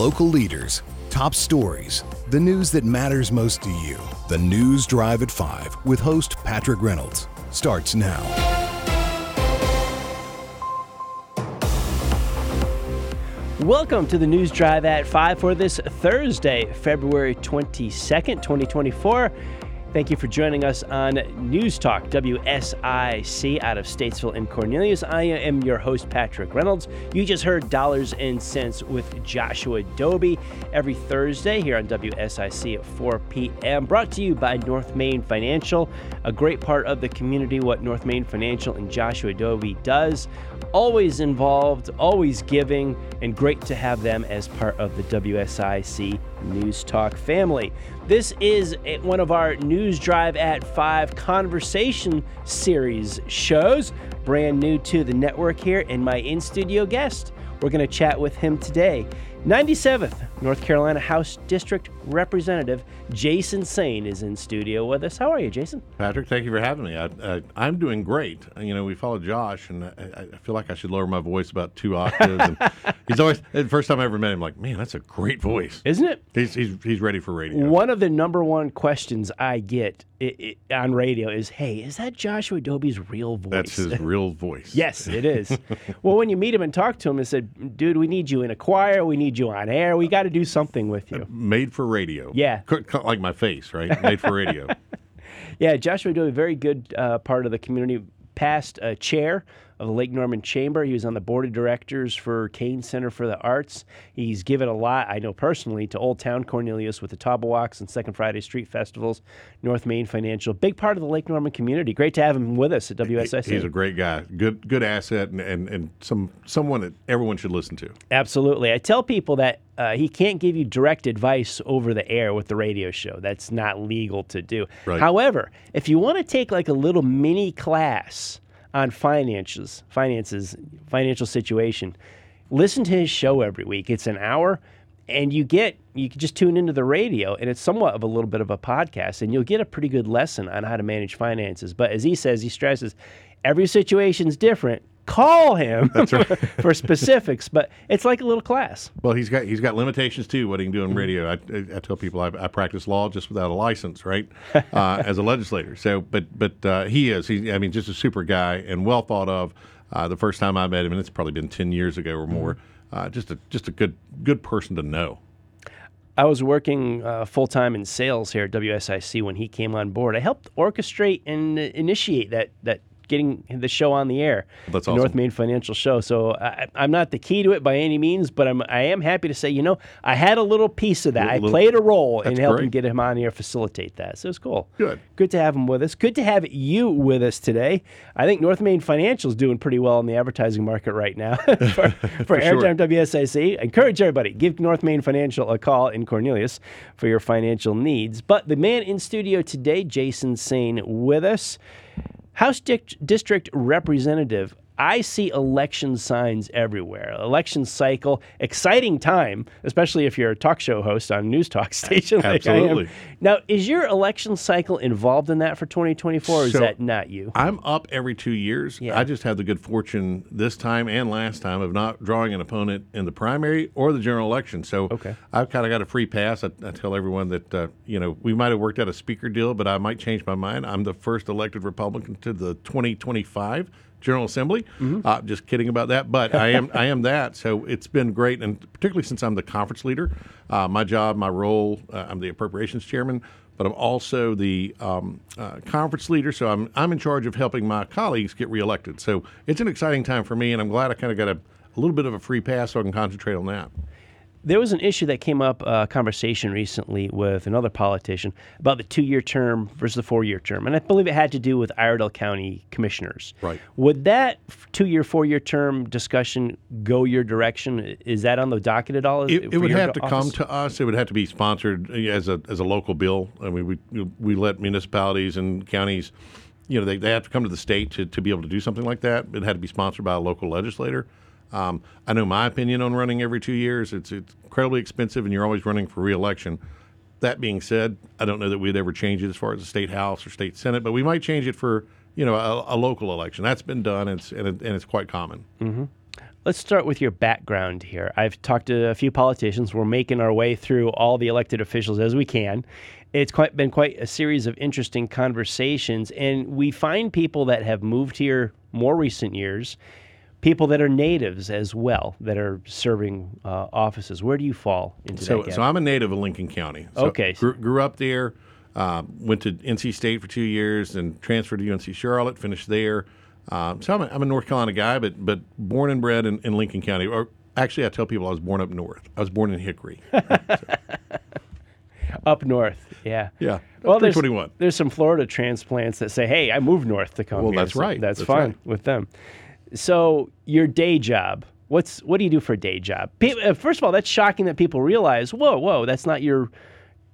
Local leaders, top stories, the news that matters most to you. The News Drive at 5 with host Patrick Reynolds starts now. Welcome to the News Drive at 5 for this Thursday, February 22nd, 2024. Thank you for joining us on News Talk WSIC out of Statesville and Cornelius. I am your host, Patrick Reynolds. You just heard Dollars and Cents with Joshua Doby every Thursday here on WSIC at 4 p.m. Brought to you by North Main Financial, a great part of the community, what North Main Financial and Joshua Doby does. Always involved, always giving, and great to have them as part of the WSIC News Talk family. This is one of our News Drive at 5 conversation series shows, brand new to the network here, and my in studio guest. We're going to chat with him today. 97th North Carolina House District Representative Jason Saine is in studio with us. How are you, Jason? Patrick, thank you for having me. I, uh, am doing great. Uh, you know, we followed Josh, and I, I, feel like I should lower my voice about two octaves. he's always the first time I ever met him, like, man, that's a great voice, isn't it? He's he's, he's ready for radio. One of the number one questions I get it, it, on radio is, "Hey, is that Joshua Doby's real voice?" That's his real voice. yes, it is. well, when you meet him and talk to him, and said, "Dude, we need you in a choir. We need you on air. We got to do something with you." Uh, made for radio. Yeah, like my face, right? Made for radio. yeah, Joshua Doby, very good uh, part of the community. Past uh, chair of the Lake Norman Chamber. He was on the board of directors for Cain Center for the Arts. He's given a lot, I know personally, to Old Town Cornelius with the Walks and Second Friday Street Festivals, North Main Financial. Big part of the Lake Norman community. Great to have him with us at WSIC. He's a great guy. Good good asset and, and, and some someone that everyone should listen to. Absolutely. I tell people that uh, he can't give you direct advice over the air with the radio show. That's not legal to do. Right. However, if you want to take like a little mini class on finances, finances, financial situation. Listen to his show every week. It's an hour, and you get you can just tune into the radio, and it's somewhat of a little bit of a podcast, and you'll get a pretty good lesson on how to manage finances. But as he says, he stresses, every situation's different call him right. for, specifics, but it's like a little class. Well, he's got he's got limitations too. What he can do on radio. I, I, I tell people I, I, practice law just without a license, right? Uh, as a legislator. So, but but uh, he is. He I mean, just a super guy and well thought of. Uh, the first time I met him, and it's probably been ten years ago or more. Uh, just a just a good good person to know. I was working uh, full time in sales here at WSIC when he came on board. I helped orchestrate and initiate that that getting the show on the air. That's awesome. North Main Financial Show. So I, am not the key to it by any means, but I'm I am happy to say, you know, I had a little piece of that. I played a role in helping great. get him on here, facilitate that. So it's cool. Good. Good to have him with us. Good to have you with us today. I think North Main Financial is doing pretty well in the advertising market right now for, for, for Airtime sure. WSIC. I encourage everybody, give North Main Financial a call in Cornelius for your financial needs. But the man in studio today, Jason Saine, with us. House District Representative I see election signs everywhere. Election cycle, exciting time, especially if you're a talk show host on a news talk station. Like Absolutely. Now, is your election cycle involved in that for 2024, or so is that not you? I'm up every two years. Yeah. I just had the good fortune this time and last time of not drawing an opponent in the primary or the general election. So okay. I've kind of got a free pass. I, I tell everyone that uh, you know we might have worked out a speaker deal, but I might change my mind. I'm the first elected Republican to the 2025 General Assembly. Mm-hmm. Uh, just kidding about that, but I am I am that. So it's been great, and particularly since I'm the conference leader, uh, my job, my role, uh, I'm the appropriations chairman, but I'm also the um, uh, conference leader. So I'm I'm in charge of helping my colleagues get reelected. So it's an exciting time for me, and I'm glad I kind of got a, a little bit of a free pass so I can concentrate on that. There was an issue that came up, a uh, conversation recently with another politician about the two year term versus the four year term. And I believe it had to do with Iredell County commissioners. Right. Would that two year, four year term discussion go your direction? Is that on the docket at all? It, it would have to office? come to us. It would have to be sponsored uh, as a, as a local bill. I mean, we, we let municipalities and counties, you know, they, they have to come to the state to, to be able to do something like that. It had to be sponsored by a local legislator. Um, I know my opinion on running every two years. It's, it's incredibly expensive, and you're always running for reelection. That being said, I don't know that we'd ever change it as far as the state house or state senate, but we might change it for you know a, a local election. That's been done, and it's and, it, and it's quite common. Mm-hmm. Let's start with your background here. I've talked to a few politicians. We're making our way through all the elected officials as we can. It's quite been quite a series of interesting conversations, and we find people that have moved here more recent years, people that are natives as well that are serving uh, offices. Where do you fall into So, that? so I'm a native of Lincoln County. So Okay. Grew, grew up there. Uh, went to NC State for two years, and transferred to UNC Charlotte. Finished there. Um, so I'm a, I'm a North Carolina guy, but but born and bred in, in Lincoln County. Or actually, I tell people I was born up north. I was born in Hickory. Up north, yeah. Yeah. Well, there's, there's some Florida transplants that say, "Hey, I moved north to come here. Well, here." that's so right. That's, That's fine right. with them. So your day job. What's what do you do for a day job? Uh, First of all, that's shocking that people realize. Whoa, whoa, that's not your.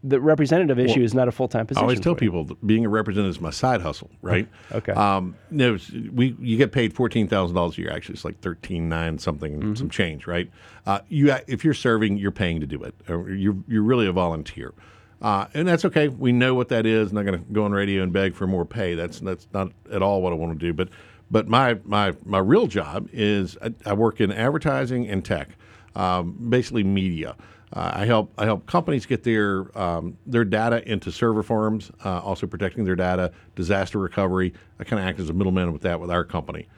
The representative issue is not a full time position. I always tell people that being a representative is my side hustle, right? Okay. Um, no, we you get paid fourteen thousand dollars a year. Actually, it's like thirteen nine something, Mm-hmm. some change, right? Uh, you if you're serving, you're paying to do it. Or You're you're really a volunteer, uh, and that's okay. We know what that is. I'm not going to go on radio and beg for more pay. That's that's not at all what I want to do. But but my my my real job is I, I work in advertising and tech, um, basically media. Uh, I help I help companies get their um, their data into server farms, uh, also protecting their data, disaster recovery. I kind of act as a middleman with that with our company.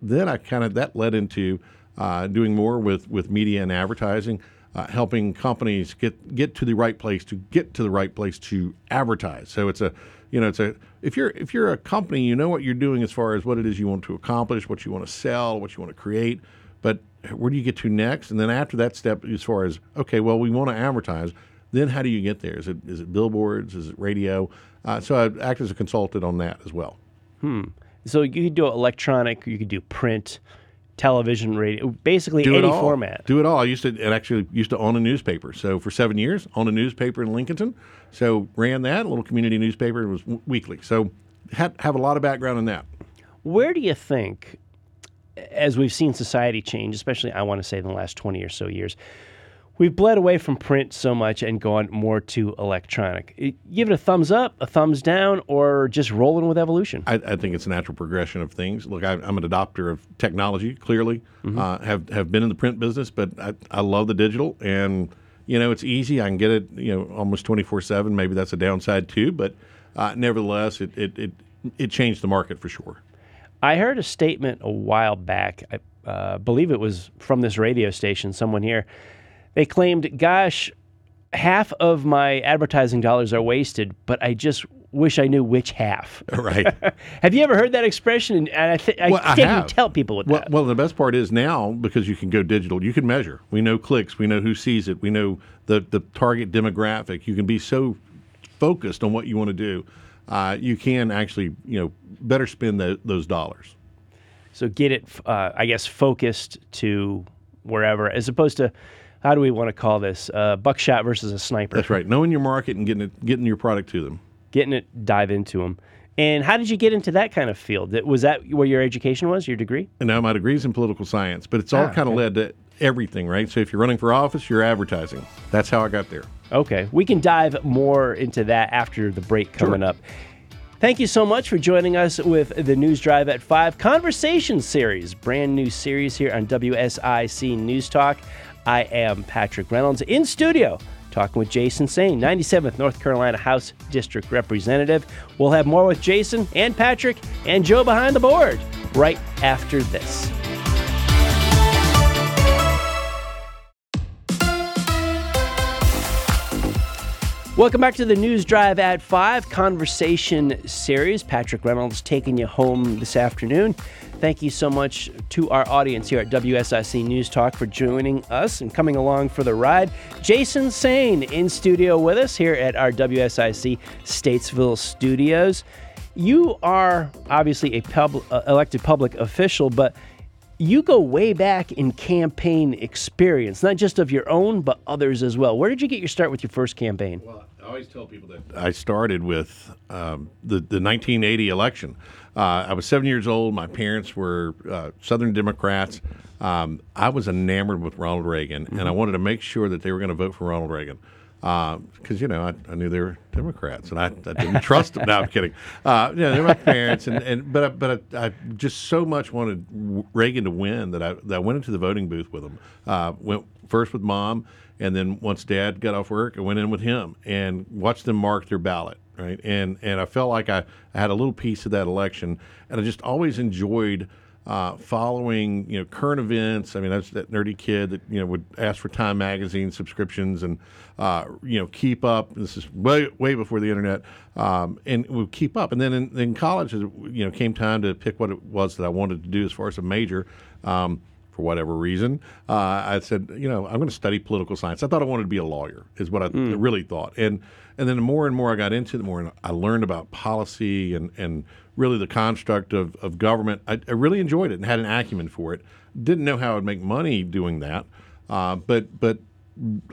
Then I kind of that led into uh, doing more with with media and advertising, uh, helping companies get get to the right place to get to the right place to advertise. So it's a you know it's a if you're if you're a company, you know what you're doing as far as what it is you want to accomplish, what you want to sell, what you want to create, but where do you get to next? And then after that step, as far as okay, well, we want to advertise. Then how do you get there? Is it is it billboards? Is it radio? Uh, so I act as a consultant on that as well. Hmm. So you could do electronic, you could do print, television, radio, basically do any it all. format. Do it all. I used to and actually used to own a newspaper. So for seven years, owned a newspaper in Lincolnton. So ran that a little community newspaper. It was w- weekly. So had have a lot of background in that. Where do you think, as we've seen society change, especially I want to say in the last 20 or so years, we've bled away from print so much and gone more to electronic? Give it a thumbs up, a thumbs down, or just rolling with evolution? I, I think it's a natural progression of things. Look, I, I'm an adopter of technology. Clearly, uh, have have been in the print business, but I, I love the digital, and you know it's easy. I can get it, you know, almost 24 seven. Maybe that's a downside too, but uh, nevertheless, it, it it it changed the market for sure. I heard a statement a while back. I uh, believe it was from this radio station, someone here. They claimed, gosh, half of my advertising dollars are wasted, but I just wish I knew which half. Right. have you ever heard that expression? And I, th- I Well, I can't even tell people what Well, that. well, the best part is now because you can go digital, you can measure. We know clicks, we know who sees it, we know the the target demographic. You can be so focused on what you want to do, uh, you can actually you know better spend tho- those dollars. So get it, uh, I guess, focused to wherever, as opposed to, how do we want to call this? Uh, buckshot versus a sniper. That's right. Knowing your market and getting it, getting your product to them. Getting it, dive into them. And how did you get into that kind of field? Was that where your education was, your degree? And now my degree's in political science, but it's all Ah, kind of led to everything, right? So if you're running for office, you're advertising. That's how I got there. Okay, we can dive more into that after the break coming up. Thank you so much for joining us with the News Drive at 5 Conversation Series, brand new series here on WSIC News Talk. I am Patrick Reynolds in studio talking with Jason Saine, 97th North Carolina House District Representative. We'll have more with Jason and Patrick and Joe behind the board right after this. Welcome back to the News Drive at 5 conversation series. Patrick Reynolds taking you home this afternoon. Thank you so much to our audience here at WSIC News Talk for joining us and coming along for the ride. Jason Saine in studio with us here at our WSIC Statesville studios. You are obviously a pub, uh, elected public official, but you go way back in campaign experience, not just of your own, but others as well. Where did you get your start with your first campaign? Well, I always tell people that I started with um, the the 1980 election. Uh, I was seven years old. My parents were uh, Southern Democrats. Um, I was enamored with Ronald Reagan, and I wanted to make sure that they were going to vote for Ronald Reagan. because you know I, I knew they were Democrats and I, I didn't trust them. No, I'm kidding. Uh, yeah, they're my parents, and, and but I, but I, I just so much wanted Reagan to win that I that I went into the voting booth with him. Uh, went first with mom, and then once Dad got off work, I went in with him and watched them mark their ballot. Right, and and I felt like I, I had a little piece of that election, and I just always enjoyed uh, following you know current events. I mean, that's that nerdy kid that you know would ask for Time magazine subscriptions and uh, you know keep up. This is way way before the internet, um, and would keep up. And then in, in, college, you know, came time to pick what it was that I wanted to do as far as a major. Um, for whatever reason, uh, I said, you know, I'm going to study political science. I thought I wanted to be a lawyer, is what I mm. really thought. And and then the more and more I got into it, the more I learned about policy and and really the construct of, of government. I, I, really enjoyed it and had an acumen for it. Didn't know how I'd make money doing that, uh, but but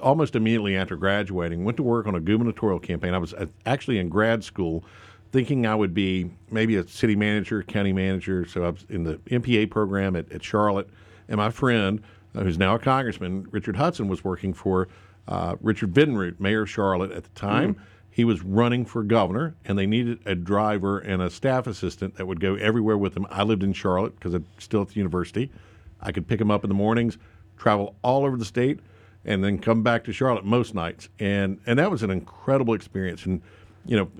almost immediately after graduating, went to work on a gubernatorial campaign. I was actually in grad school, thinking I would be maybe a city manager, county manager. So I was in the MPA program at, at Charlotte, and my friend, uh, who's now a congressman, Richard Hudson, was working for uh, Richard Vinroot, mayor of Charlotte at the time. Mm-hmm he was running for governor, and they needed a driver and a staff assistant that would go everywhere with him. I lived in Charlotte because I'm still at the university. I could pick him up in the mornings, travel all over the state, and then come back to Charlotte most nights. And and that was an incredible experience. And you know,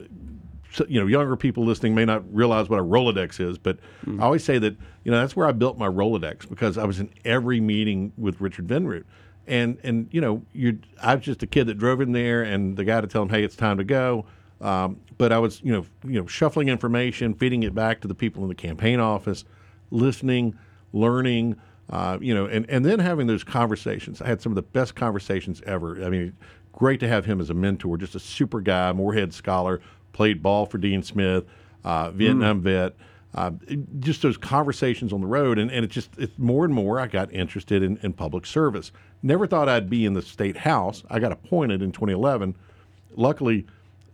you know, younger people listening may not realize what a Rolodex is, but mm-hmm. I always say that you know that's where I built my Rolodex because I was in every meeting with Richard Vinroot and and you know you I was just a kid that drove in there and the guy to tell him hey it's time to go. Um, but I was you know you know shuffling information feeding it back to the people in the campaign office listening learning uh, you know and and then having those conversations. I had some of the best conversations ever. I mean great to have him as a mentor just a super guy Morehead scholar played ball for Dean Smith uh, Vietnam mm. vet uh, just those conversations on the road. And, and it just, it, more and more, I got interested in, in public service. Never thought I'd be in the state house. I got appointed in 2011. Luckily,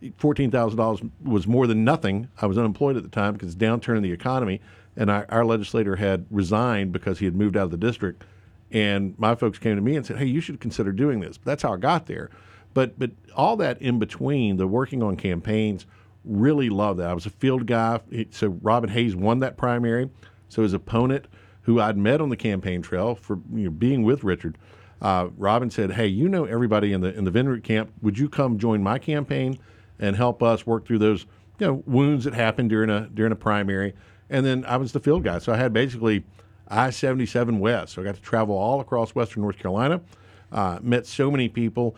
$14,000 was more than nothing. I was unemployed at the time because it's downturn in the economy. And our, our legislator had resigned because he had moved out of the district. And my folks came to me and said, hey, you should consider doing this. That's how I got there. But, but all that in between, the working on campaigns – really loved that. I was a field guy. So Robin Hayes won that primary. So his opponent, who I'd met on the campaign trail for you know, being with Richard, uh, Robin said, "Hey, you know everybody in the in the Vinroot camp. Would you come join my campaign and help us work through those you know wounds that happened during a during a primary?" And then I was the field guy, so I had basically I seventy seven West. So I got to travel all across Western North Carolina. Uh, met so many people.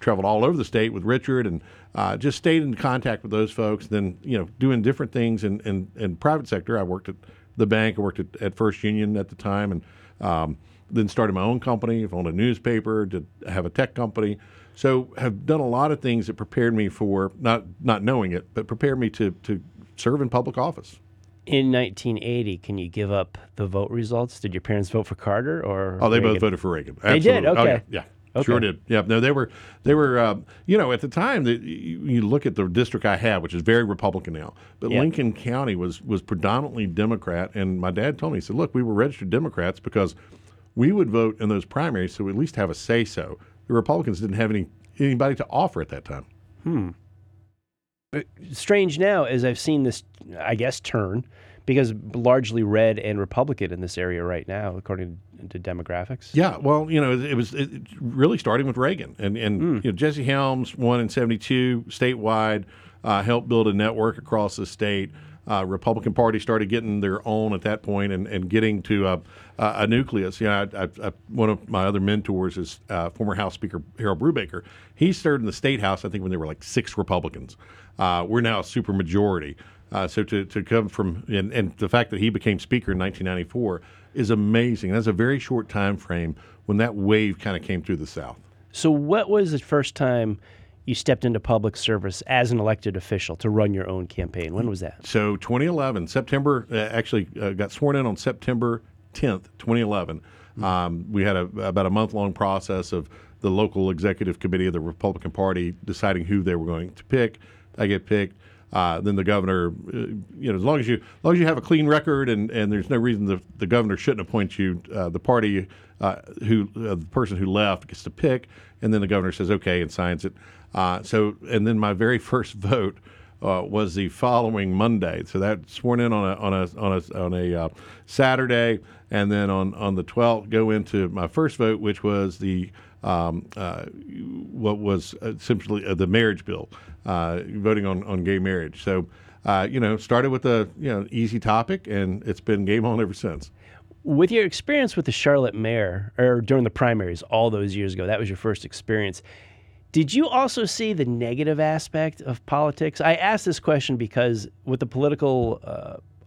Traveled all over the state with Richard and uh, just stayed in contact with those folks. Then you know doing different things in, in, in private sector. I worked at the bank. I worked at, at First Union at the time, and um, then started my own company. Owned a newspaper. Did have a tech company. So have done a lot of things that prepared me for not not knowing it, but prepared me to to serve in public office. In 1980, can you give up the vote results? Did your parents vote for Carter or? Oh, they Reagan? both voted for Reagan. Absolutely. They did. Okay. Oh, yeah. yeah. Okay. Sure did. Yeah. No, they were they were uh, you know at the time that you look at the district I had, which is very Republican now, but yeah. Lincoln County was was predominantly Democrat. And my dad told me he said, look, we were registered Democrats because we would vote in those primaries, so we at least have a say so. The Republicans didn't have any anybody to offer at that time. Hmm. Strange now, as I've seen this, I guess turn because largely red and Republican in this area right now, according to demographics. Yeah, well, you know, it, was it, really starting with Reagan, and and mm. you know, Jesse Helms won in '72 statewide, uh, helped build a network across the state. Uh, Republican Party started getting their own at that point and, and getting to a, a nucleus. You know, I, I, I, one of my other mentors is uh, former House Speaker Harold Brubaker. He served in the state house, I think, when there were like six Republicans. Uh, we're now a super majority. Uh, so to, to come from and, and the fact that he became speaker in 1994 is amazing. That's a very short time frame when that wave kind of came through the South. So, what was the first time you stepped into public service as an elected official to run your own campaign? When was that? So, 2011, September. Uh, actually, uh, got sworn in on September 10th, 2011. Mm-hmm. Um, we had a, about a month long process of the local executive committee of the Republican Party deciding who they were going to pick. I get picked. Uh, then the governor, uh, you know, as long as you as long as you have a clean record and, and there's no reason the, the governor shouldn't appoint you, uh, the party uh, who uh, the person who left gets to pick, and then the governor says okay and signs it. Uh, so and then my very first vote. was the following Monday, so that sworn in on a on a on a on a Saturday, and then on on the 12th go into my first vote, which was the um, uh, what was essentially uh, the marriage bill, uh, voting on, on gay marriage. So, uh, you know, started with a you know easy topic, and it's been game on ever since. With your experience with the Charlotte mayor, or during the primaries all those years ago, that was your first experience. Did you also see the negative aspect of politics? I ask this question because with the political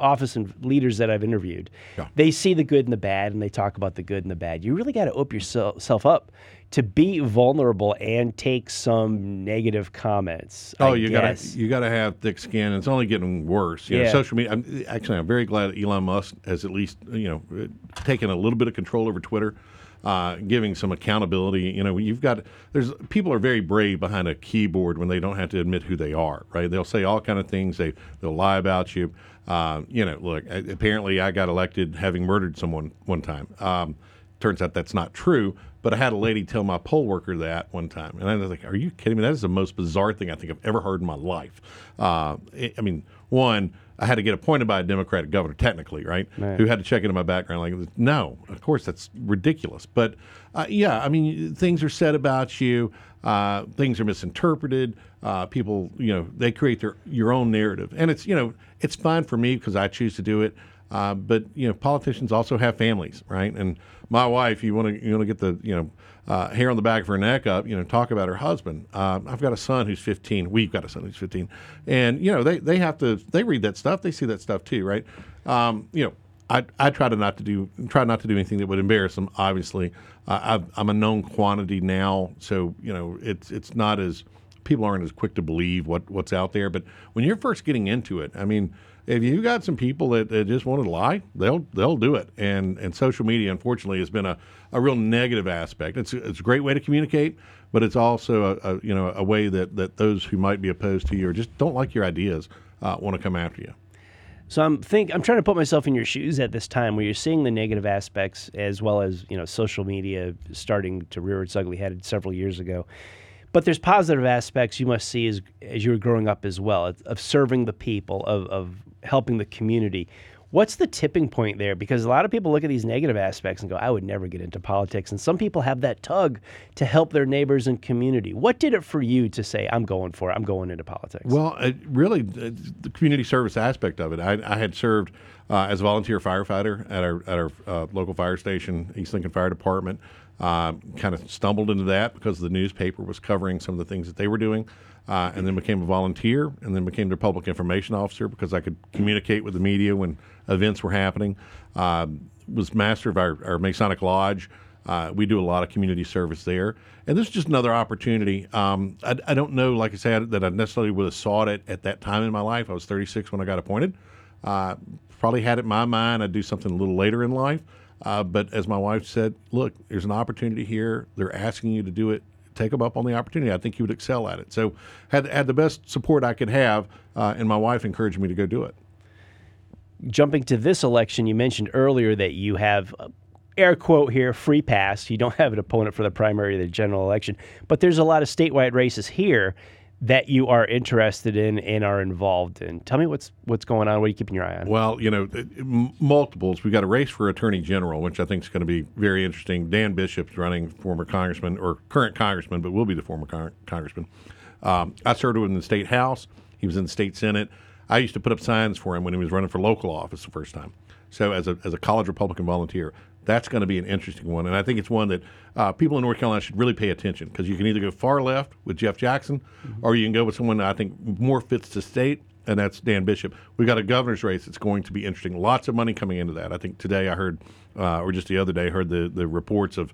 office and leaders that I've interviewed, yeah. they see the good and the bad, and they talk about the good and the bad. You really got to open yourself up to be vulnerable and take some negative comments. Oh, I you got to you got to have thick skin. It's only getting worse. You yeah. Know, social media. I'm, actually, I'm very glad Elon Musk has at least you know taken a little bit of control over Twitter. Uh, giving some accountability. You know, you've got there's people are very brave behind a keyboard when they don't have to admit who they are. Right? They'll say all kind of things. They they'll lie about you. Uh, you know, look. Apparently, I got elected having murdered someone one time. Um, turns out that's not true. But I had a lady tell my poll worker that one time, and I was like, "Are you kidding me? That is the most bizarre thing I think I've ever heard in my life." Uh, I mean, one, I had to get appointed by a Democratic governor, technically, right? right? Who had to check into my background. Like, no, of course, that's ridiculous. But uh, yeah, I mean, things are said about you, uh, things are misinterpreted. Uh, people, you know, they create their your own narrative, and it's you know, it's fine for me because I choose to do it. Uh, but you know, politicians also have families, right? And my wife, you want to you want to get the you know uh, hair on the back of her neck up, you know, talk about her husband. Uh, I've got a son who's 15. We've got a son who's 15, and you know, they they have to they read that stuff. They see that stuff too, right? Um, you know, I, I try to not to do try not to do anything that would embarrass them. Obviously, uh, i am a known quantity now, so you know it's it's not as people aren't as quick to believe what what's out there. But when you're first getting into it, I mean, if you've got some people that, that, just want to lie, they'll they'll do it. And and social media, unfortunately, has been a, a real negative aspect. It's it's a great way to communicate, but it's also a, a you know a way that that those who might be opposed to you or just don't like your ideas uh, want to come after you. So I'm think I'm trying to put myself in your shoes at this time where you're seeing the negative aspects as well as you know social media starting to rear its ugly head several years ago. But there's positive aspects you must see as as you're growing up as well of serving the people, of, of helping the community. What's the tipping point there? Because a lot of people look at these negative aspects and go, I would never get into politics. And some people have that tug to help their neighbors and community. What did it for you to say, I'm going for it, I'm going into politics? Well, it really, the community service aspect of it. I, I had served uh, as a volunteer firefighter at our, at our uh, local fire station, East Lincoln Fire Department. Uh, kind of stumbled into that because the newspaper was covering some of the things that they were doing uh, and then became a volunteer, and then became their public information officer because I could communicate with the media when events were happening. Uh, was master of our, our Masonic Lodge. Uh, we do a lot of community service there, and this is just another opportunity. Um, I, I, don't know, like I said, that I necessarily would have sought it at that time in my life. I was 36 when I got appointed. Uh, probably had it in my mind I'd do something a little later in life. Uh, but as my wife said, look, there's an opportunity here. They're asking you to do it take them up on the opportunity. I think you would excel at it. So had had the best support I could have, uh, and my wife encouraged me to go do it. Jumping to this election, you mentioned earlier that you have. Uh, air quote here, free pass. You don't have an opponent for the primary, or the general election, but there's a lot of statewide races here that you are interested in and are involved in. Tell me what's what's going on. What are you keeping your eye on? Well, you know, multiples. We've got a race for attorney general, which I think is going to be very interesting. Dan Bishop's running, former congressman or current congressman, but will be the former con- congressman. Um, I served with him in the state house. He was in the state senate. I used to put up signs for him when he was running for local office the first time. So as a as a college Republican volunteer, that's going to be an interesting one, and I think it's one that uh, people in North Carolina should really pay attention because you can either go far left with Jeff Jackson, mm-hmm. or you can go with someone that I think more fits the state, and that's Dan Bishop. We've got a governor's race that's going to be interesting. Lots of money coming into that. I think today I heard, uh, or just the other day, I heard the the reports of,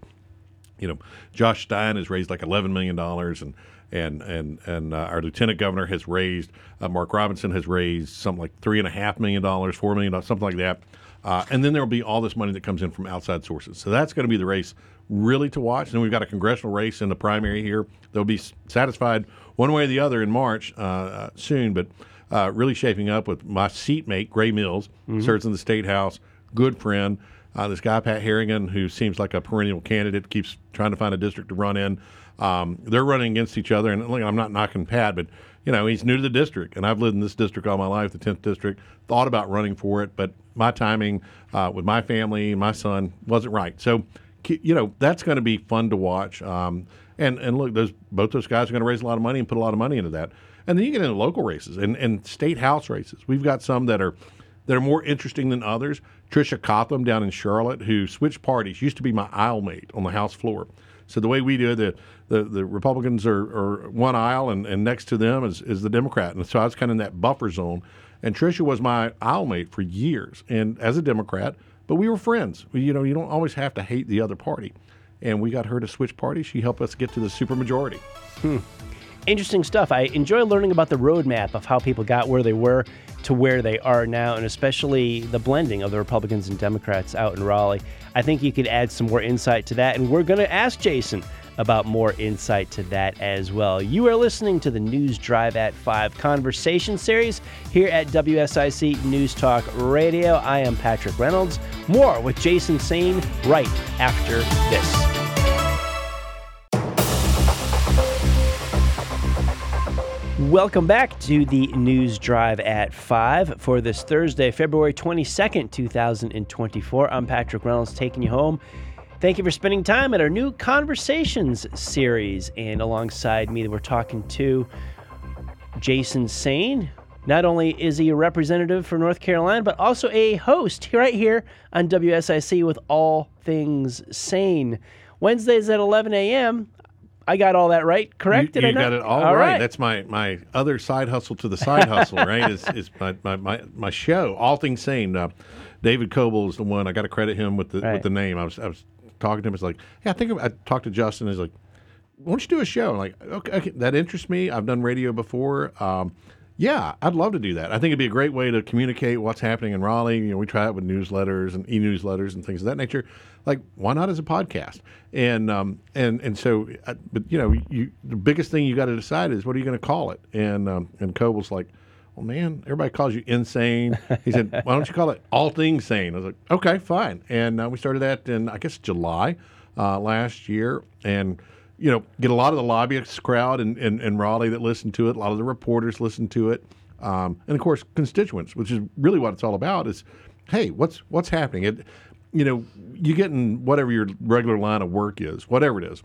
you know, Josh Stein has raised like eleven million dollars, and and and and uh, our lieutenant governor has raised, uh, Mark Robinson has raised something like three and a half million dollars, four million dollars, something like that. Uh, and then there will be all this money that comes in from outside sources. So that's going to be the race really to watch. And then we've got a congressional race in the primary here. They'll be satisfied one way or the other in March uh, uh, soon. But uh, really shaping up with my seatmate Grey Mills, serves in the state house, good friend. Uh, this guy Pat Harrigan, who seems like a perennial candidate, keeps trying to find a district to run in. Um, they're running against each other, and look, I'm not knocking Pat, but you know he's new to the district, and I've lived in this district all my life, the 10th district. Thought about running for it, but my timing uh, with my family my son wasn't right. So, you know, that's going to be fun to watch. Um, and and look, those both those guys are going to raise a lot of money and put a lot of money into that. And then you get into local races and, and state house races. We've got some that are that are more interesting than others. Tricia Cotham down in Charlotte, who switched parties, used to be my aisle mate on the House floor. So the way we do it, the the, the Republicans are, are one aisle, and, and next to them is, is the Democrat. And so I was kind of in that buffer zone. And Tricia was my aisle mate for years, and as a Democrat, but we were friends. You know, you don't always have to hate the other party. And we got her to switch parties. She helped us get to the supermajority. Hmm. Interesting stuff. I enjoy learning about the roadmap of how people got where they were to where they are now, and especially the blending of the Republicans and Democrats out in Raleigh. I think you could add some more insight to that, and we're going to ask Jason about more insight to that as well. You are listening to the News Drive at 5 conversation series here at WSIC News Talk Radio. I am Patrick Reynolds. More with Jason Saine right after this. Welcome back to the News Drive at 5 for this Thursday, February 22nd, 2024. I'm Patrick Reynolds taking you home. Thank you for spending time at our new Conversations series. And alongside me, we're talking to Jason Saine. Not only is he a representative for North Carolina, but also a host right here on WSIC with All Things Sane. Wednesdays at 11 a.m. I got all that right, correct? You, you got it all right. That's my, my other side hustle to the side hustle, right? Is, is my, my, my, my show, All Things Sane. Uh, David Coble is the one. I got to credit him with the Right. with the name. I was I was talking to him. It's like, yeah, I think I talked to Justin. He's like, why don't you do a show? I'm like, okay, okay, that interests me. I've done radio before. Um, yeah, I'd love to do that. I think it'd be a great way to communicate what's happening in Raleigh. You know, we try it with newsletters and e-newsletters and things of that nature. Like, why not as a podcast? And um, and and so, uh, but you know, you the biggest thing you got to decide is what are you going to call it? And um, and Coble's like, well, man, everybody calls you insane. He said, why don't you call it all things sane? I was like, okay, fine. And uh, we started that in I guess July uh, last year, and you know, get a lot of the lobbyists crowd in, in, in Raleigh that listen to it. A lot of the reporters listen to it, um, and of course, constituents, which is really what it's all about. Is hey, what's what's happening? It, you know, you get in whatever your regular line of work is, whatever it is,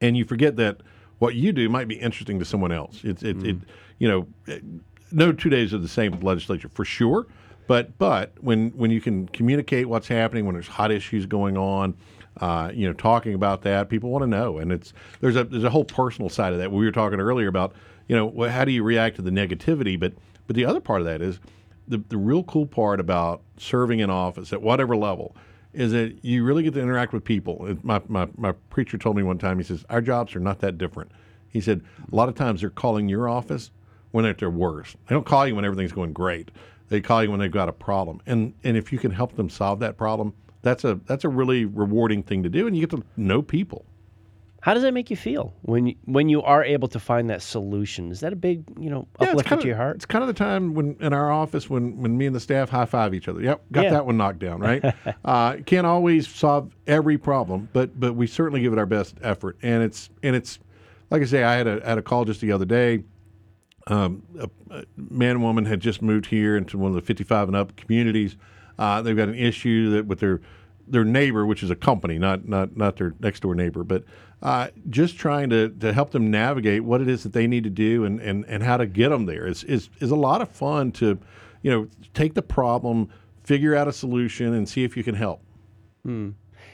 and you forget that what you do might be interesting to someone else. It's it, it you know, it- no two days are the same with legislature for sure. But but when when you can communicate what's happening, when there's hot issues going on, uh, you know, talking about that, people want to know. And it's there's a there's a whole personal side of that. We were talking earlier about you know how do you react to the negativity, but but the other part of that is the the real cool part about serving in office at whatever level is that you really get to interact with people. My, my, my preacher told me one time, he says, Our jobs are not that different. He said, A lot of times they're calling your office when they're at their worst. They don't call you when everything's going great. They call you when they've got a problem. And, and if you can help them solve that problem, that's a, that's a really rewarding thing to do. And you get to know people. How does that make you feel when you, when you are able to find that solution? Is that a big, you know, Yeah, uplift to your heart? It's kind of the time when in our office when, when me and the staff high five each other. Yep, got Yeah. that one knocked down, right? uh, can't always solve every problem, but but we certainly give it our best effort. And it's and it's like I say, I had a had a call just the other day. Um, a, a man and woman had just moved here into one of the 55 and up communities. Uh, they've got an issue that with their their neighbor, which is a company, not not not their next door neighbor, but uh, just trying to, to help them navigate what it is that they need to do and, and, and how to get them there is, is is a lot of fun to, you know, take the problem, figure out a solution, and see if you can help.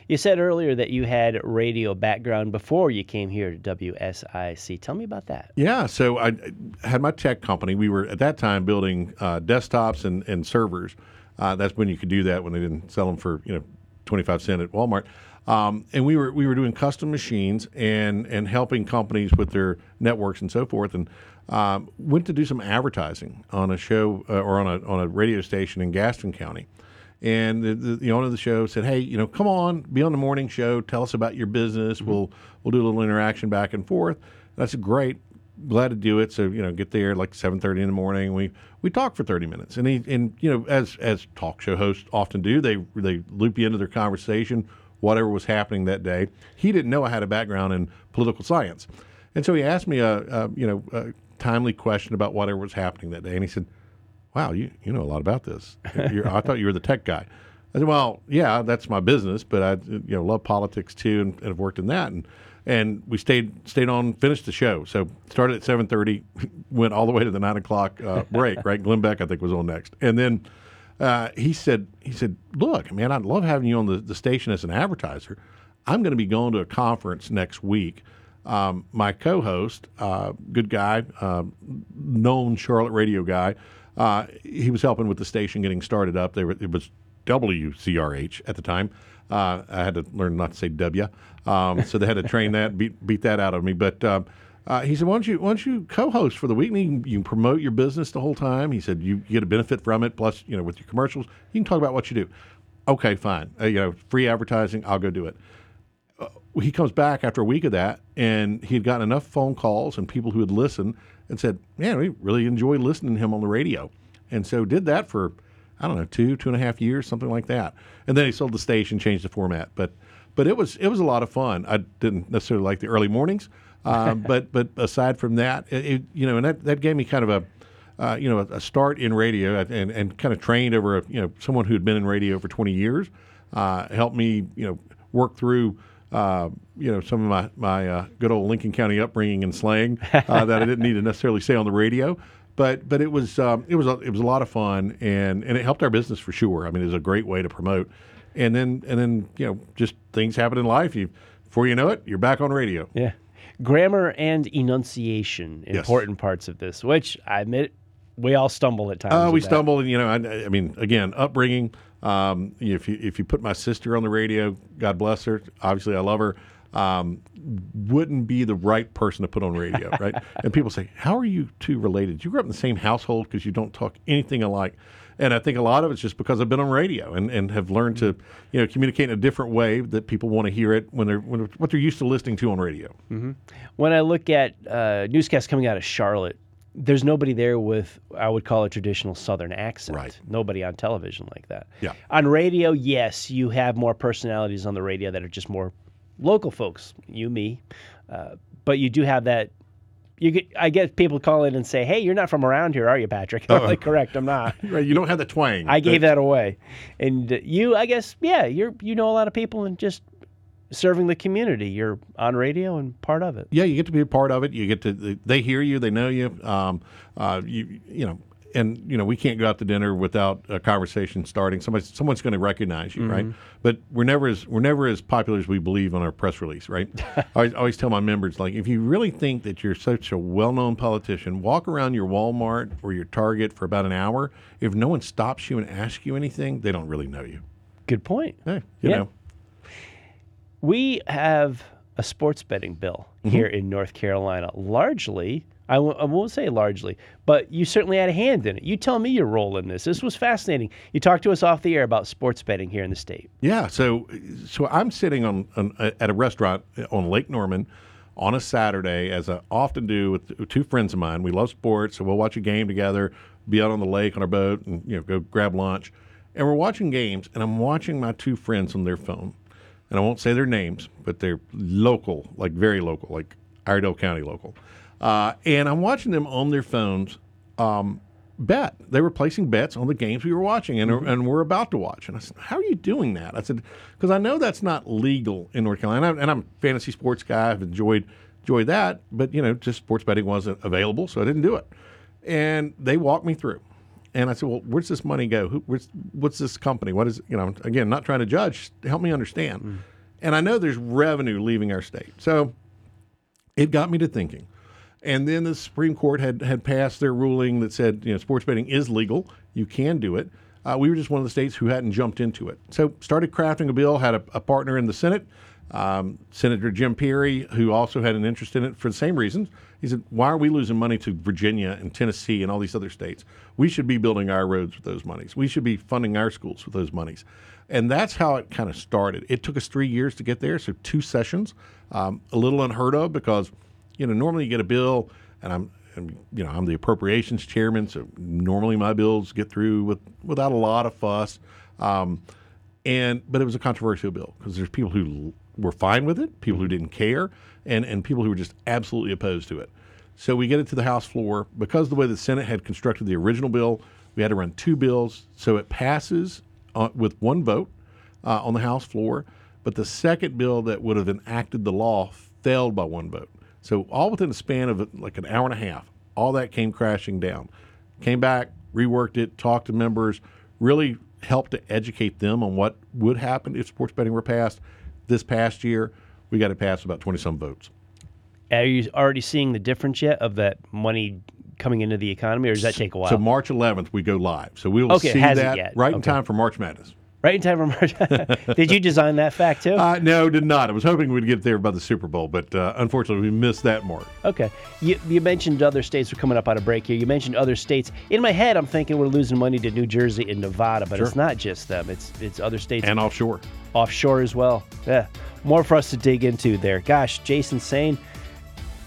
You said earlier that you had radio background before you came here to WSIC. Tell me about that. Yeah, so I I had my tech company. We were at that time building uh, desktops and, and servers. Uh, that's when you could do that when they didn't sell them for you know twenty five cent at Walmart. Um, and we were we were doing custom machines and and helping companies with their networks and so forth. And um, went to do some advertising on a show uh, or on a on a radio station in Gaston County. And the, the, the owner of the show said, "Hey, you know, come on, be on the morning show. Tell us about your business. We'll we'll do a little interaction back and forth." And I said, "Great." Glad to do it. So you know, get there like seven thirty in the morning. We we talk for thirty minutes, and he and you know, as as talk show hosts often do, they they loop you into their conversation, whatever was happening that day. He didn't know I had a background in political science, and so he asked me a, a you know a timely question about whatever was happening that day, and he said, "Wow, you you know a lot about this. You're, I thought you were the tech guy." I said, "Well, yeah, that's my business, but I you know love politics too, and, and have worked in that." And and we stayed stayed on, finished the show. So started at seven thirty, went all the way to the nine o'clock uh, break. right, Glenn Beck I think was on next, and then uh, he said he said, "Look, man, I'd love having you on the, the station as an advertiser. I'm going to be going to a conference next week." Um, my co-host, uh, good guy, uh, known Charlotte radio guy, uh, he was helping with the station getting started up. There, it was WCRH at the time. Uh, I had to learn not to say W, um, so they had to train that, beat beat that out of me. But um, uh, he said, "Why don't you why don't you co-host for the week? And you, can, you can promote your business the whole time." He said, "You get a benefit from it. Plus, you know, with your commercials, you can talk about what you do." Okay, fine. Uh, you know, free advertising. I'll go do it. Uh, he comes back after a week of that, and he had gotten enough phone calls and people who had listened and said, "Man, we really enjoy listening to him on the radio," and so did that for I don't know, two, two and a half years, something like that. And then he sold the station, changed the format. But but it was it was a lot of fun. I didn't necessarily like the early mornings, um, but but aside from that, it, it, you know, and that, that gave me kind of a uh, you know a, start in radio and, and kind of trained over a, you know someone who had been in radio for 20 years. Uh, helped me you know work through. Uh, you know some of my my uh, good old Lincoln County upbringing and slang uh, that I didn't need to necessarily say on the radio, but but it was um, it was a, it was a lot of fun and and it helped our business for sure. I mean, it was a great way to promote. And then and then you know just things happen in life. You before you know it, you're back on radio. Yeah, grammar and enunciation important yes. parts of this, which I admit we all stumble at times. Uh, we stumble, and you know, I, I mean, again, upbringing. Um, if you if you put my sister on the radio, God bless her. Obviously, I love her um, wouldn't be the right person to put on radio, right? and people say, "How are you two related? You grew up in the same household because you don't talk anything alike." And I think a lot of it's just because I've been on radio and, and have learned to, you know, communicate in a different way that people want to hear it when they're when, what they're used to listening to on radio. Mm-hmm. When I look at uh, newscasts coming out of Charlotte, there's nobody there with I would call a traditional Southern accent. Right. Nobody on television like that. Yeah. On radio, yes, you have more personalities on the radio that are just more local folks, you, me, uh, but you do have that. You get, I get people call in and say, "Hey, you're not from around here, are you, Patrick?" I'm like, "Correct, I'm not." right, you don't have the twang. I gave that away, and uh, you, I guess, yeah, you're you know a lot of people and just serving the community. You're on radio and part of it. Yeah, you get to be a part of it. You get to they hear you, they know you. Um, uh, you you know, and you know we can't go out to dinner without a conversation starting. Somebody, someone's going to recognize you, mm-hmm. right? But we're never as we're never as popular as we believe on our press release, right? I always, always tell my members like, if you really think that you're such a well-known politician, walk around your Walmart or your Target for about an hour. If no one stops you and asks you anything, they don't really know you. Good point. Hey, you yeah. know, we have a sports betting bill mm-hmm. here in North Carolina, largely I w- I won't say largely, but you certainly had a hand in it. You tell me your role in this. This was fascinating. You talked to us off the air about sports betting here in the state. Yeah, so so I'm sitting on, on at a restaurant uh, on Lake Norman on a Saturday, as I often do with two friends of mine. We love sports, so we'll watch a game together, be out on the lake on our boat, and you know go grab lunch. And we're watching games, and I'm watching my two friends on their phone, and I won't say their names, but they're local, like very local, like Iredell County local uh, and I'm watching them on their phones um, bet. They were placing bets on the games we were watching and, mm-hmm. and we're about to watch. And I said, How are you doing that? I said, Because I know that's not legal in North Carolina. And I'm a fantasy sports guy. I've enjoyed, enjoyed that. But, you know, just sports betting wasn't available, so I didn't do it. And they walked me through. And I said, Well, where's this money go? Who, what's this company? What is, you know, again, not trying to judge, help me understand. Mm. And I know there's revenue leaving our state. So it got me to thinking and then the Supreme Court had, had passed their ruling that said, you know, sports betting is legal. You can do it. Uh, we were just one of the states who hadn't jumped into it. So started crafting a bill, had a, a partner in the Senate, um, Senator Jim Perry, who also had an interest in it for the same reasons. He said, why are we losing money to Virginia and Tennessee and all these other states? We should be building our roads with those monies. We should be funding our schools with those monies. And that's how it kind of started. It took us three years to get there, so two sessions, um, a little unheard of because – you know, normally you get a bill and I'm, you know, I'm the appropriations chairman, so normally my bills get through with without a lot of fuss. Um, and but it was a controversial bill because there's people who were fine with it, people who didn't care, and and people who were just absolutely opposed to it. So we get it to the House floor because the way the Senate had constructed the original bill, we had to run two bills, so it passes uh, with one vote uh, on the House floor. But the second bill that would have enacted the law failed by one vote. So all within the span of like an hour and a half, all that came crashing down. Came back, reworked it, talked to members, really helped to educate them on what would happen if sports betting were passed. This past year, we got it passed about 20 some votes. Are you already seeing the difference yet of that money coming into the economy, or does that take a while? So March 11th, we go live. So we will Okay, see that yet. right in time for March Madness. Right in time for March. Did you design that fact too? Uh, no, did not. I was hoping we'd get there by the Super Bowl, but uh, unfortunately, we missed that mark. Okay. You, you mentioned other states were coming up on a break here. You mentioned other states. In my head, I'm thinking we're losing money to New Jersey and Nevada, but it's not just them. It's it's other states And offshore. offshore as well. Yeah. More for us to dig into there. Gosh, Jason Saine,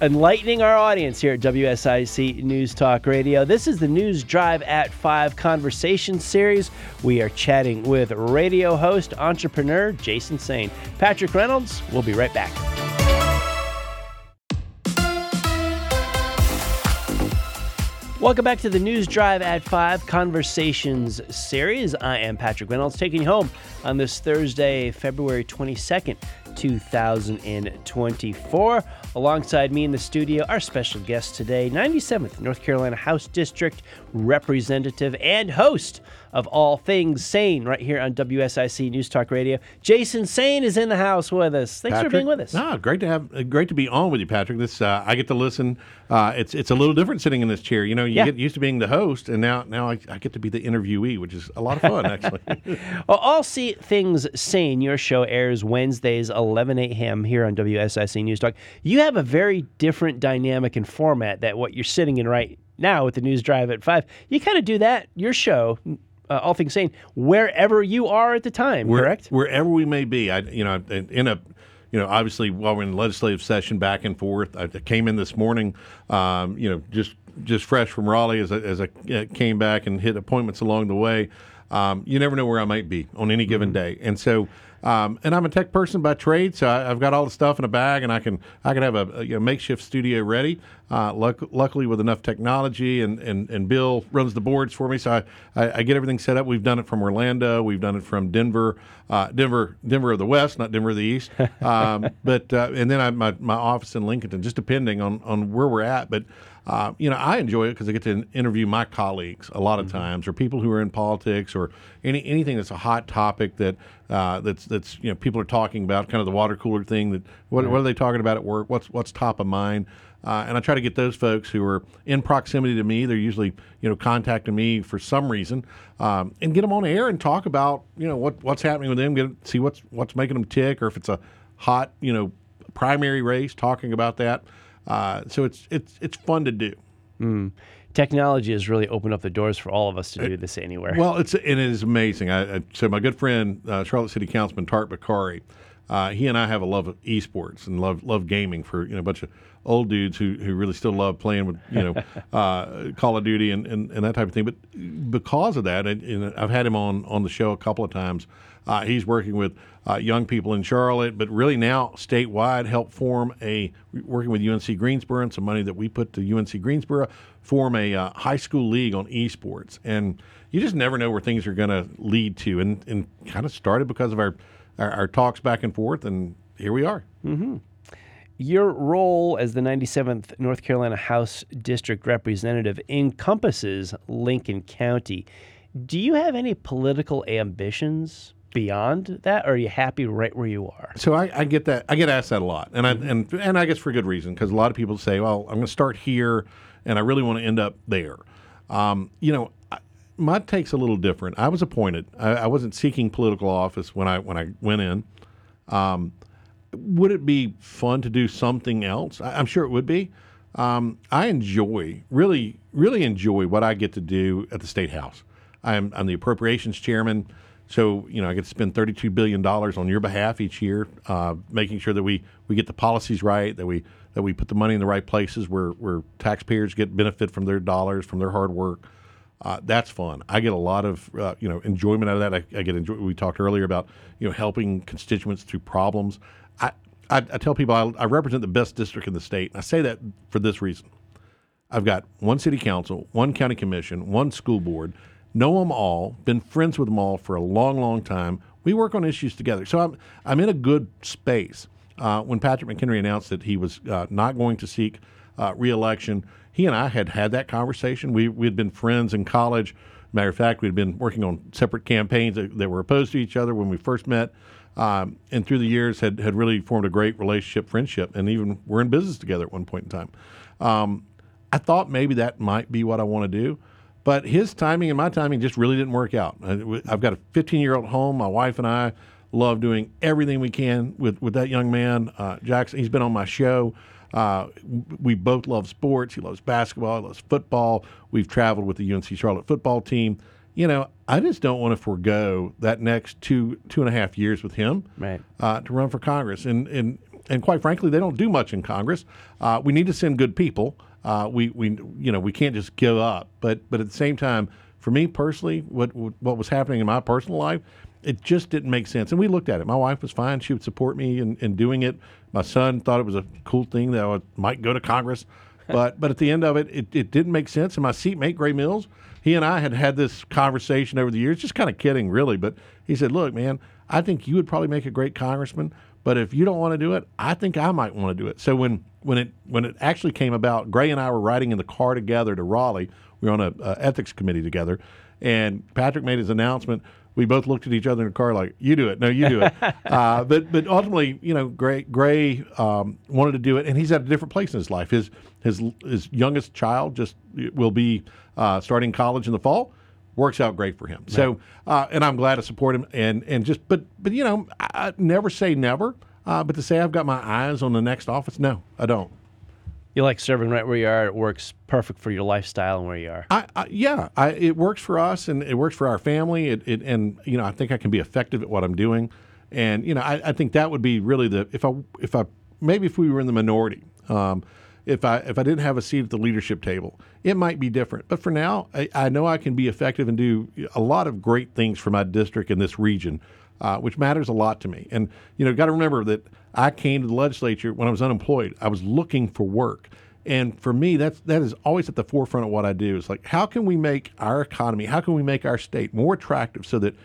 enlightening our audience here at WSIC News Talk Radio. This is the News Drive at 5 conversation series. We are chatting with radio host, entrepreneur Jason Saine. Patrick Reynolds, we'll be right back. Welcome back to the News Drive at 5 Conversations series. I am Patrick Reynolds taking you home on this Thursday, February 22nd, 2024. Alongside me in the studio, our special guest today, 97th North Carolina House District Representative and host of All Things Sane right here on WSIC News Talk Radio. Jason Saine is in the house with us. Thanks for being with us. No, great to have, uh, great to be on with you, Patrick. This uh, I get to listen. Uh, it's it's a little different sitting in this chair. You know, you Yeah. get used to being the host, and now now I, I get to be the interviewee, which is a lot of fun actually. Well, All See Things Sane, your show airs Wednesdays, 11 a.m. here on WSIC News Talk. You have a very different dynamic and format that what you're sitting in right now with the News Drive at 5. You kind of do that, your show, uh, All Things Sane, wherever you are at the time, Where- correct? Wherever we may be, I you know in a you know obviously while we're in legislative session back and forth, I came in this morning, um, you know just just fresh from Raleigh as I, as I uh, came back and hit appointments along the way. Um, you never know where I might be on any given day, and so. Um, and I'm a tech person by trade, so I, I've got all the stuff in a bag, and I can I can have a, a you know, makeshift studio ready. Uh, luck, luckily, with enough technology, and, and, and Bill runs the boards for me, so I, I, I get everything set up. We've done it from Orlando, we've done it from Denver, uh, Denver, Denver of the West, not Denver of the East. Um, but uh, and then I my my office in Lincoln, just depending on on where we're at, but. Uh, you know, I enjoy it because I get to interview my colleagues a lot of times, or people who are in politics, or any anything that's a hot topic that uh, that's that's you know people are talking about, kind of the water cooler thing. That what, what are they talking about at work? What's what's top of mind? Uh, and I try to get those folks who are in proximity to me. They're usually you know contacting me for some reason, um, and get them on air and talk about you know what what's happening with them. Get see what's what's making them tick, or if it's a hot you know primary race, talking about that. Uh, so it's it's it's fun to do. Technology has really opened up the doors for all of us to do this anywhere. Well, it's and it is amazing. I, I, so my good friend uh, Charlotte City Councilman Tariq Bokhari, uh, he and I have a love of esports and love love gaming for you know a bunch of old dudes who, who really still love playing with you know uh, Call of Duty and, and, and that type of thing. But because of that, and, and I've had him on on the show a couple of times. Uh, he's working with uh, young people in Charlotte, but really now statewide, help form a working with UNC Greensboro and some money that we put to UNC Greensboro, form a uh, high school league on esports. And you just never know where things are going to lead to, and and kind of started because of our, our our talks back and forth, and here we are. Your role as the 97th North Carolina House District Representative encompasses Lincoln County. Do you have any political ambitions beyond that, or are you happy right where you are? So I, I get that. I get asked that a lot, and I and and I guess for good reason because a lot of people say, "Well, I'm going to start here, and I really want to end up there." Um, you know, I, my take's a little different. I was appointed. I, I wasn't seeking political office when I when I went in. Um, would it be fun to do something else? I, I'm sure it would be. Um, I enjoy really really enjoy what I get to do at the state house. I'm I'm the appropriations chairman. So you know, I get to spend thirty-two billion dollars on your behalf each year, uh, making sure that we, we get the policies right, that we that that we put the money in the right places where, where taxpayers get benefit from their dollars, from their hard work. Uh, that's fun. I get a lot of uh, you know enjoyment out of that. I, I get enjoy. We talked earlier about you know helping constituents through problems. I I, I tell people I, I represent the best district in the state. I say that for this reason. I've got one city council, one county commission, one school board. Know them all. Been friends with them all for a long, long time. We work on issues together. So I'm I'm in a good space. Uh, when Patrick McHenry announced that he was uh, not going to seek uh, reelection, he and I had had that conversation. We we had been friends in college. Matter of fact, we had been working on separate campaigns that, that were opposed to each other when we first met. Um, and through the years had, had really formed a great relationship, friendship, and even we're in business together at one point in time. Um, I thought maybe that might be what I want to do, but his timing and my timing just really didn't work out. I've got a 15 year old home. My wife and I love doing everything we can with, with that young man. Uh, Jackson, he's been on my show. Uh, we both love sports. He loves basketball. He loves football. We've traveled with the UNC Charlotte football team. You know, I just don't want to forego that next two two and a half years with him right. uh, to run for Congress. And and and quite frankly, they don't do much in Congress. Uh, we need to send good people. Uh, we we you know we can't just give up. But but at the same time, for me personally, what what was happening in my personal life, it just didn't make sense. And we looked at it. My wife was fine; she would support me in, in doing it. My son thought it was a cool thing that I would, might go to Congress. But but at the end of it, it, it didn't make sense. And my seatmate Grey Mills, he and I had had this conversation over the years, just kind of kidding, really. But he said, "Look, man, I think you would probably make a great congressman." But if you don't want to do it, I think I might want to do it. So when when it when it actually came about, Grey and I were riding in the car together to Raleigh. We were on a, a ethics committee together, and Patrick made his announcement. We both looked at each other in the car like, "You do it, no, you do it." uh, but but ultimately, you know, Grey Grey um, wanted to do it, and he's at a different place in his life. His his his youngest child just will be uh, starting college in the fall works out great for him. Right. So, uh, and I'm glad to support him. And and just, but but you know, I, I never say never. Uh, but to say I've got my eyes on the next office, no, I don't. You like serving right where you are. It works perfect for your lifestyle and where you are. I, I yeah, I, it works for us and it works for our family. It, it, and you know, I think I can be effective at what I'm doing. And you know, I, I think that would be really the if I if I maybe if we were in the minority. Um, if I if I didn't have a seat at the leadership table, it might be different. But for now, I, I know I can be effective and do a lot of great things for my district and this region, uh, which matters a lot to me. And you know, got to remember that I came to the legislature when I was unemployed. I was looking for work. And for me, that's that is always at the forefront of what I do. It's like, how can we make our economy, how can we make our state more attractive so that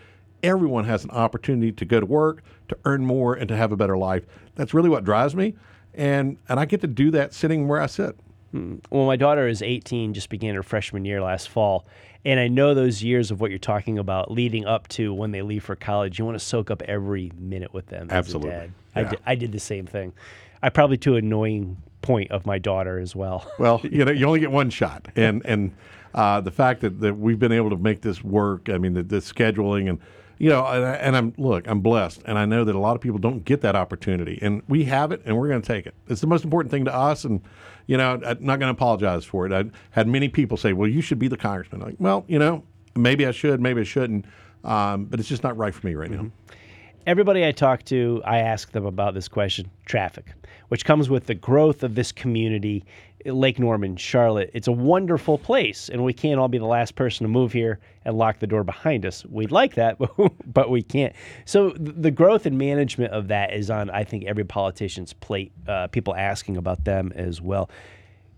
everyone has an opportunity to go to work, to earn more, and to have a better life? That's really what drives me and and I get to do that sitting where I sit. Hmm. Well, my daughter is 18, just began her freshman year last fall, and I know those years of what you're talking about, leading up to when they leave for college. You want to soak up every minute with them. Absolutely, yeah. I, did, I did the same thing. I probably to annoying point of my daughter as well. well, you know, you only get one shot, and and uh, the fact that, that we've been able to make this work. I mean, the, the scheduling and you know, and, and, I'm look, I'm blessed, and I know that a lot of people don't get that opportunity, and we have it, and we're going to take it. It's the most important thing to us, and you know, I'm not going to apologize for it. I had many people say, "Well, you should be the congressman." I'm like, well, you know, maybe I should, maybe I shouldn't, um, but it's just not right for me right mm-hmm. now. Everybody I talk to, I ask them about this question: traffic, which comes with the growth of this community Lake Norman, Charlotte. It's a wonderful place, and we can't all be the last person to move here and lock the door behind us. We'd like that, but we can't. So the growth and management of that is on, I think, every politician's plate. Uh, people asking about them as well.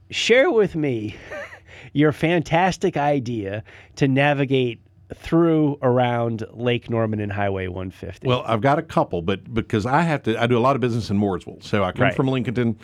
Share with me your fantastic idea to navigate through around Lake Norman and Highway 150. Well, I've got a couple, but because I have to, I do a lot of business in Mooresville, so I come right. from Lincolnton.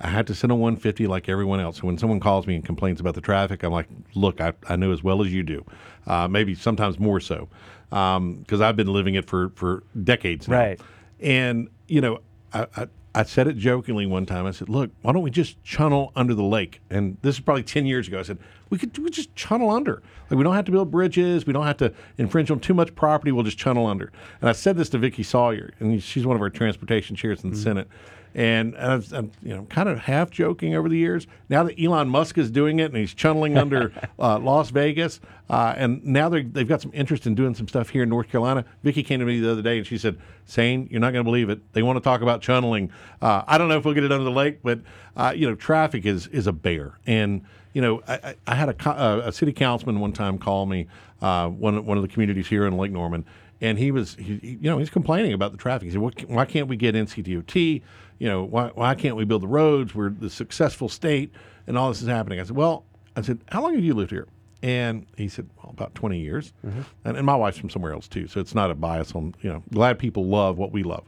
I had to sit on 150 like everyone else. So when someone calls me and complains about the traffic, I'm like, look, I, I know as well as you do, uh, maybe sometimes more so, because um, I've been living it for, for decades now. Right. And, you know, I, I, I, said it jokingly one time. I said, look, why don't we just channel under the lake? And this is probably 10 years ago. I said, we could we just channel under. Like, we don't have to build bridges. We don't have to infringe on too much property. We'll just channel under. And I said this to Vickie Sawyer, and she's one of our transportation chairs in the mm-hmm. Senate. And I've, I'm, you know, kind of half joking over the years. Now that Elon Musk is doing it and he's tunneling under uh, Las Vegas, uh, and now they've got some interest in doing some stuff here in North Carolina. Vickie came to me the other day and she said, "Saine, you're not going to believe it. They want to talk about tunneling. Uh, I don't know if we'll get it under the lake, but uh, you know, traffic is is a bear. And you know, I, I had a, uh, a, city councilman one time call me, uh, one one of the communities here in Lake Norman, and he was, he, you know, he's complaining about the traffic. He said, "Why can't we get NCDOT? You know, why why can't we build the roads? We're the successful state, and all this is happening." I said, "Well." I said, "How long have you lived here?" And he said, well, about 20 years. Mm-hmm. And, and, my wife's from somewhere else too. So it's not a bias on, you know, glad people love what we love.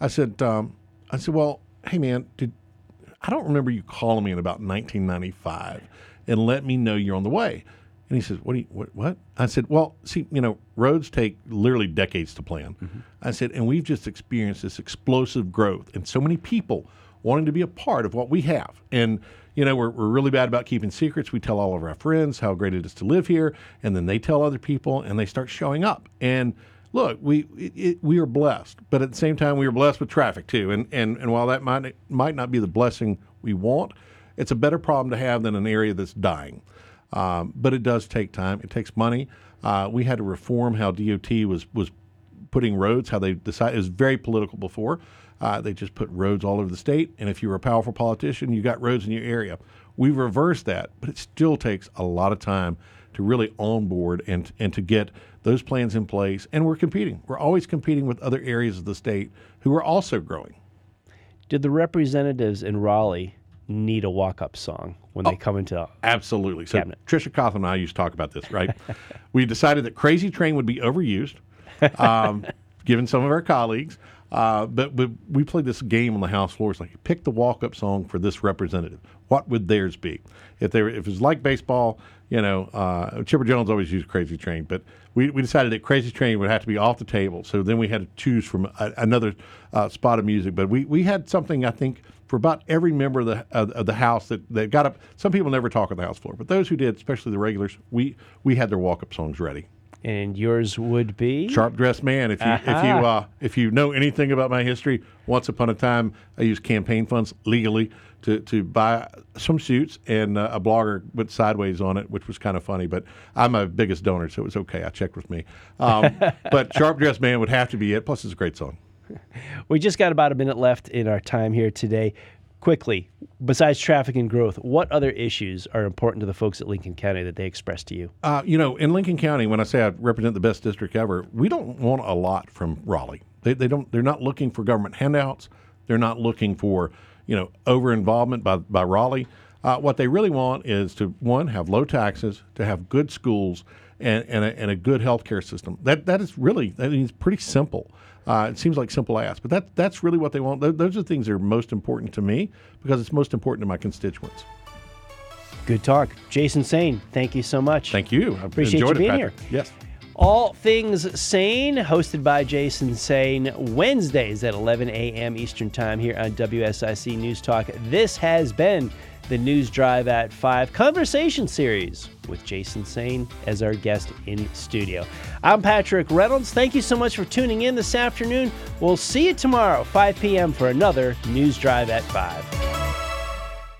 I said, um, I said, well, hey man, did, I don't remember you calling me in about 1995 and let me know you're on the way. And he says, what do you, what, what? I said, well, see, you know, roads take literally decades to plan. Mm-hmm. I said, and we've just experienced this explosive growth and so many people wanting to be a part of what we have. And, you know, we're, we're really bad about keeping secrets. We tell all of our friends how great it is to live here, and then they tell other people, and they start showing up. And look, we it, it, we are blessed, but at the same time, we are blessed with traffic too. And and and while that might might not be the blessing we want, it's a better problem to have than an area that's dying. Um, but it does take time. It takes money. Uh, we had to reform how DOT was was putting roads. How they decided it was very political before. Uh, they just put roads all over the state, and if you were a powerful politician, you got roads in your area. We've reversed that, but it still takes a lot of time to really onboard and and to get those plans in place. And we're competing. We're always competing with other areas of the state who are also growing. Did the representatives in Raleigh need a walk-up song when they oh, come into absolutely? So cabinet. Tricia Cotham and I used to talk about this, right? we decided that "Crazy Train" would be overused, um, given some of our colleagues. Uh, but, but we played this game on the House floor. It's like pick the walk up song for this representative. What would theirs be? If they were, if it was like baseball, you know, uh, Chipper Jones always used Crazy Train, but we, we decided that Crazy Train would have to be off the table. So then we had to choose from a, another uh, spot of music. But we, we had something I think for about every member of the of, of, the House that, that got up. Some people never talk on the House floor, but those who did, especially the regulars, we we had their walk up songs ready. And yours would be Sharp Dressed Man. If you uh-huh. if you uh, if you know anything about my history, once upon a time I used campaign funds legally to, to buy some suits, and uh, a blogger went sideways on it, which was kind of funny. But I'm a biggest donor, so it was okay. I checked with me. Um, but Sharp Dressed Man would have to be it. Plus, it's a great song. We just got about a minute left in our time here today quickly, besides traffic and growth, what other issues are important to the folks at Lincoln County that they express to you? Uh, you know, in Lincoln County, when I say I represent the best district ever, we don't want a lot from Raleigh. They, they don't. They're not looking for government handouts. They're not looking for you know over involvement by by Raleigh. Uh, what they really want is to one have low taxes, to have good schools, and and a, and a good healthcare system. That that is really that is pretty simple. Uh, it seems like simple ask, but that that's really what they want. Those are the things that are most important to me because it's most important to my constituents. Good talk, Jason Saine. Thank you so much. Thank you. I appreciate you being here. Yes. All Things Sane, hosted by Jason Saine, Wednesdays at 11 a.m. Eastern Time here on WSIC News Talk. This has been the News Drive at 5 conversation series with Jason Saine as our guest in studio. I'm Patrick Reynolds. Thank you so much for tuning in this afternoon. We'll see you tomorrow, 5 p.m., for another News Drive at 5.